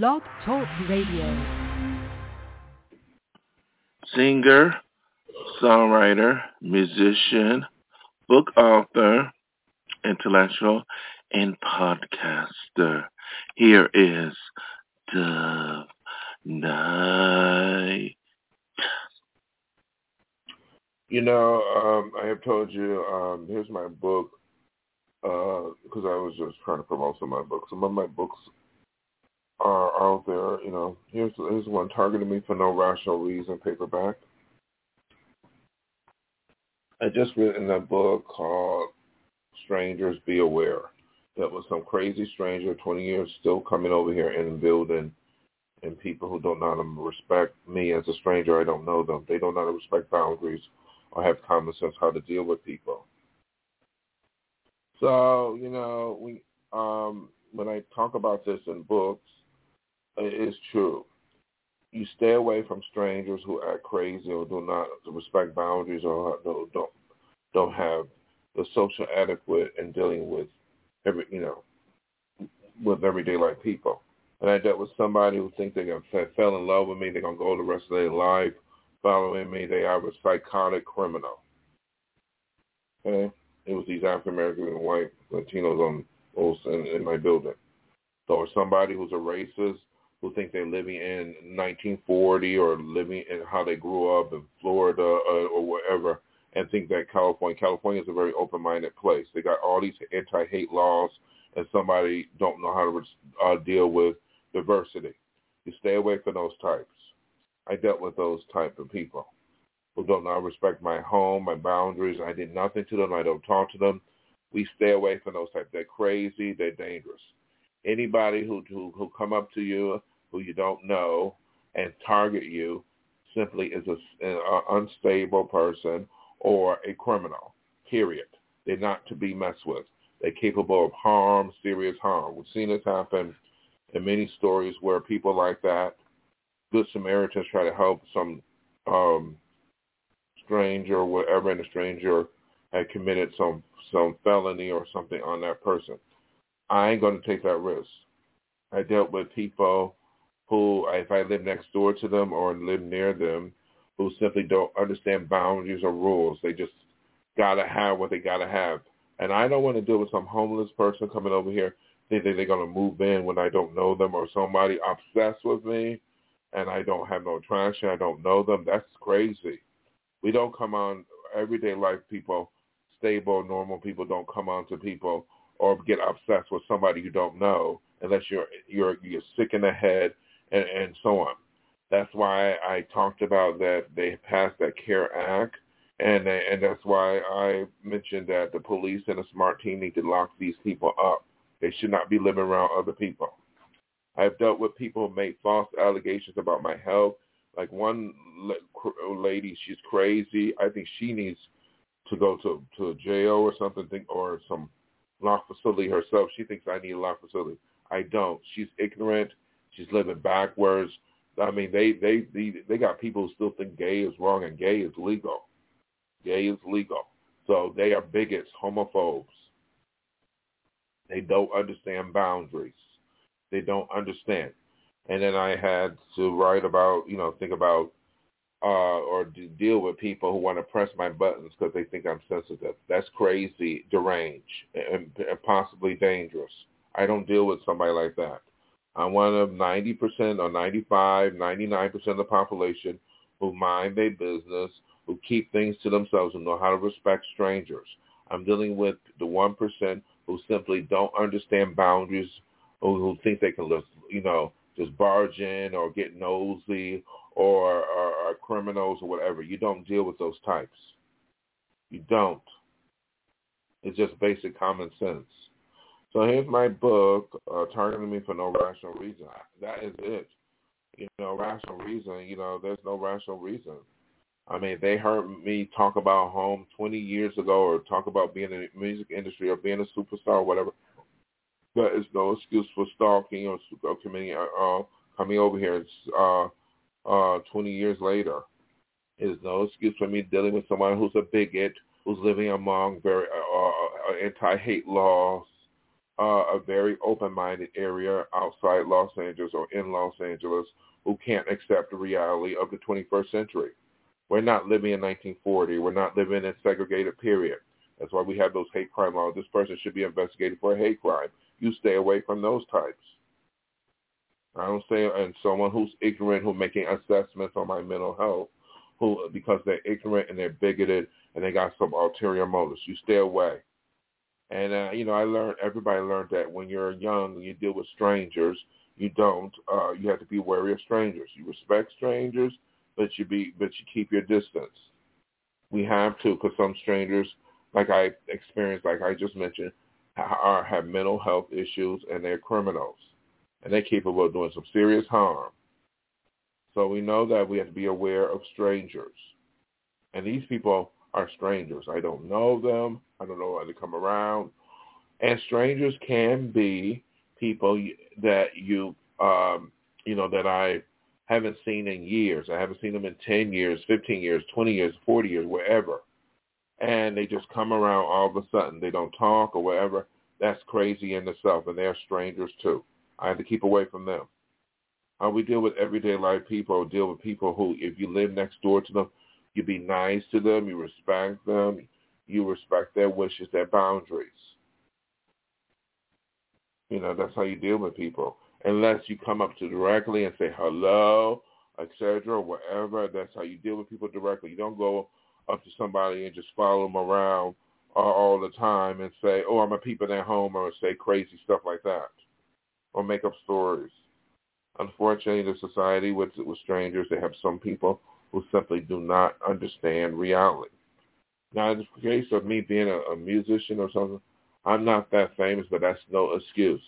Blog Talk Radio. Singer, songwriter, musician, book author, intellectual, and podcaster. Here is Dove Night. You know, um, I have told you, um, here's my book, because uh, I was just trying to promote some of my books. Some of my books are out there. You know, here's here's one targeting me for no rational reason paperback. I just written a book called Strangers Be Aware. That was some crazy stranger, 20 years, still coming over here and building, and people who don't know how to respect me as a stranger, I don't know them. They don't know how to respect boundaries or have common sense how to deal with people. So, you know, we um, when I talk about this in books, is true. You stay away from strangers who act crazy or do not respect boundaries or don't don't, don't have the social adequate in dealing with every you know with everyday life people. And I dealt with somebody who think they got fell in love with me, they're gonna go the rest of their life following me. They are a psychotic criminal. Okay, it was these African American and white Latinos on in, in my building. So, or somebody who's a racist who think they're living in 1940 or living in how they grew up in Florida uh, or wherever and think that California, California is a very open-minded place. They got all these anti-hate laws and somebody don't know how to uh, deal with diversity. You stay away from those types. I dealt with those type of people who don't respect my home, my boundaries. I did nothing to them. I don't talk to them. We stay away from those types. They're crazy. They're dangerous. Anybody who who, who come up to you who you don't know and target you simply is a, an unstable person or a criminal, period. They're not to be messed with. They're capable of harm, serious harm. We've seen this happen in many stories where people like that, good Samaritans try to help some um, stranger or whatever, and the stranger had committed some some felony or something on that person. I ain't going to take that risk. I dealt with people who, uh, if I live next door to them or live near them, who simply don't understand boundaries or rules. They just gotta have what they gotta have. And I don't want to deal with some homeless person coming over here thinking they're gonna move in when I don't know them or somebody obsessed with me and I don't have no attraction, I don't know them. That's crazy. We don't come on everyday life people, stable, normal people don't come on to people or get obsessed with somebody you don't know unless you're you're you're sick in the head and, and so on. That's why I talked about that they passed that CARE Act, and and that's why I mentioned that the police and a smart team need to lock these people up. They should not be living around other people. I've dealt with people who made false allegations about my health. Like one lady, she's crazy. I think she needs to go to to jail or something, or some lock facility herself. She thinks I need a lock facility. I don't. She's ignorant. She's living backwards. I mean, they they they, they got people who still think gay is wrong and gay is legal. Gay is legal. So they are bigots, homophobes. They don't understand boundaries. They don't understand. And then I had to write about, you know, think about uh, or deal with people who want to press my buttons because they think I'm sensitive. That's crazy, deranged, and, and possibly dangerous. I don't deal with somebody like that. I'm one of 90% or 95, 99% of the population who mind their business, who keep things to themselves and know how to respect strangers. I'm dealing with the 1% who simply don't understand boundaries, who, who think they can, just, you know, just barge in or get nosy or are criminals or whatever. You don't deal with those types. You don't. It's just basic common sense. So here's my book, uh, Targeting Me for No Rational Reason. That is it. You know, rational reason, you know, there's no rational reason. I mean, they heard me talk about home 20 years ago or talk about being in the music industry or being a superstar or whatever. There is no excuse for stalking or, or committing, uh, uh, coming over here uh, uh, 20 years later. There's no excuse for me dealing with someone who's a bigot, who's living among very uh, uh, anti-hate laws, uh, a very open-minded area outside Los Angeles or in Los Angeles who can't accept the reality of the 21st century. We're not living in 1940. We're not living in a segregated period. That's why we have those hate crime laws. This person should be investigated for a hate crime. You stay away from those types. I don't say, and someone who's ignorant, who's making assessments on my mental health, who because they're ignorant and they're bigoted and they got some ulterior motives. You stay away. And uh, you know, I learned everybody learned that when you're young you deal with strangers, you don't. Uh, you have to be wary of strangers. You respect strangers, but you be but you keep your distance. We have to, because some strangers, like I experienced, like I just mentioned, are have mental health issues and they're criminals, and they're capable of doing some serious harm. So we know that we have to be aware of strangers, and these people are strangers. I don't know them. I don't know how they come around. And strangers can be people that you, um, you know, that I haven't seen in years. I haven't seen them in 10 years, 15 years, 20 years, 40 years, wherever. And they just come around all of a sudden. They don't talk or whatever. That's crazy in itself. And they're strangers too. I have to keep away from them. How we deal with everyday life people, deal with people who, if you live next door to them, you be nice to them. You respect them. You respect their wishes, their boundaries. You know, that's how you deal with people. Unless you come up to directly and say hello, etc., whatever. That's how you deal with people directly. You don't go up to somebody and just follow them around all the time and say, oh, I'm a peep in their home or say crazy stuff like that or make up stories. Unfortunately, the society with, with strangers, they have some people who simply do not understand reality. Now, in the case of me being a, a musician or something, I'm not that famous, but that's no excuse.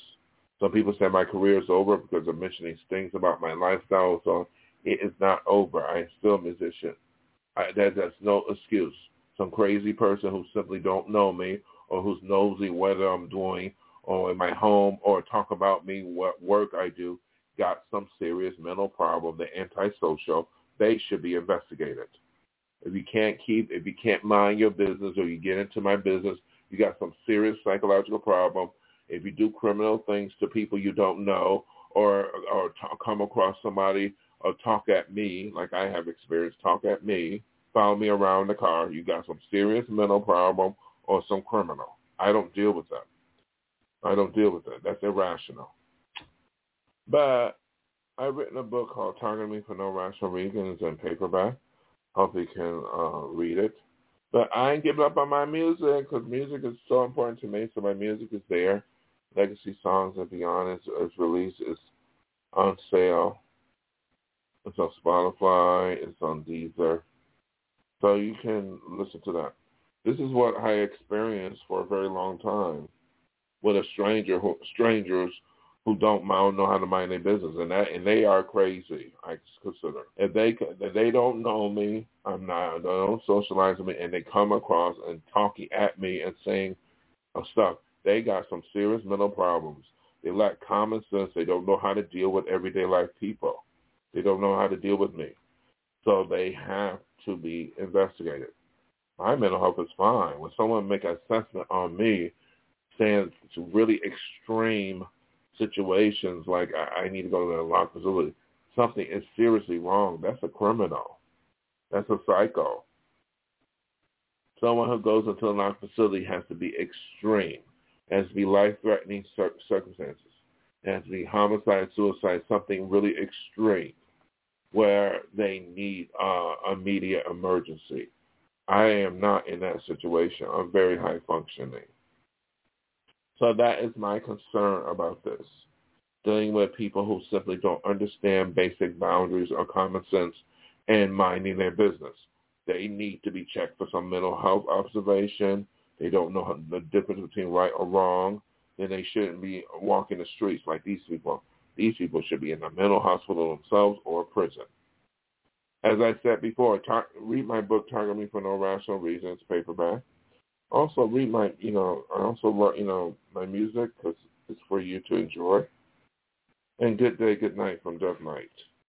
Some people say my career is over because of mentioning things about my lifestyle. So it is not over. I am still a musician. I, that, that's no excuse. Some crazy person who simply don't know me or who's nosy whether I'm doing or in my home or talk about me, what work I do, got some serious mental problem, they're antisocial, they should be investigated. If you can't keep, if you can't mind your business or you get into my business, you got some serious psychological problem. If you do criminal things to people you don't know or or talk, come across somebody or talk at me, like I have experienced, talk at me, follow me around the car, you got some serious mental problem or some criminal. I don't deal with that. I don't deal with that. That's irrational. But I've written a book called Target Me for No Rational Reasons in paperback. Hope you can uh, read it. But I ain't giving up on my music because music is so important to me. So my music is there. Legacy Songs and Beyond is, is released. It's on sale. It's on Spotify. It's on Deezer. So you can listen to that. This is what I experienced for a very long time with a stranger, who, strangers who don't know how to mind their business, and that and they are crazy. I consider if they if they don't know me, I'm not. They don't socialize with me, and they come across and talking at me and saying stuff. They got some serious mental problems. They lack common sense. They don't know how to deal with everyday life people. They don't know how to deal with me. So they have to be investigated. My mental health is fine. When someone make an assessment on me, saying it's really extreme situations like I, I need to go to a locked facility, something is seriously wrong. That's a criminal. That's a psycho. Someone who goes into a locked facility has to be extreme. It has to be life-threatening cir- circumstances. It has to be homicide, suicide, something really extreme where they need uh, immediate emergency. I am not in that situation. I'm very high functioning. So that is my concern about this. Dealing with people who simply don't understand basic boundaries or common sense and minding their business. They need to be checked for some mental health observation. They don't know the difference between right or wrong. Then they shouldn't be walking the streets like these people. These people should be in a mental hospital themselves or prison. As I said before, tar- read my book, Target Me for No Rational Reasons, paperback also read my, you know, I also write, you know, my music because it's for you to enjoy. And good day, good night from Dove Night.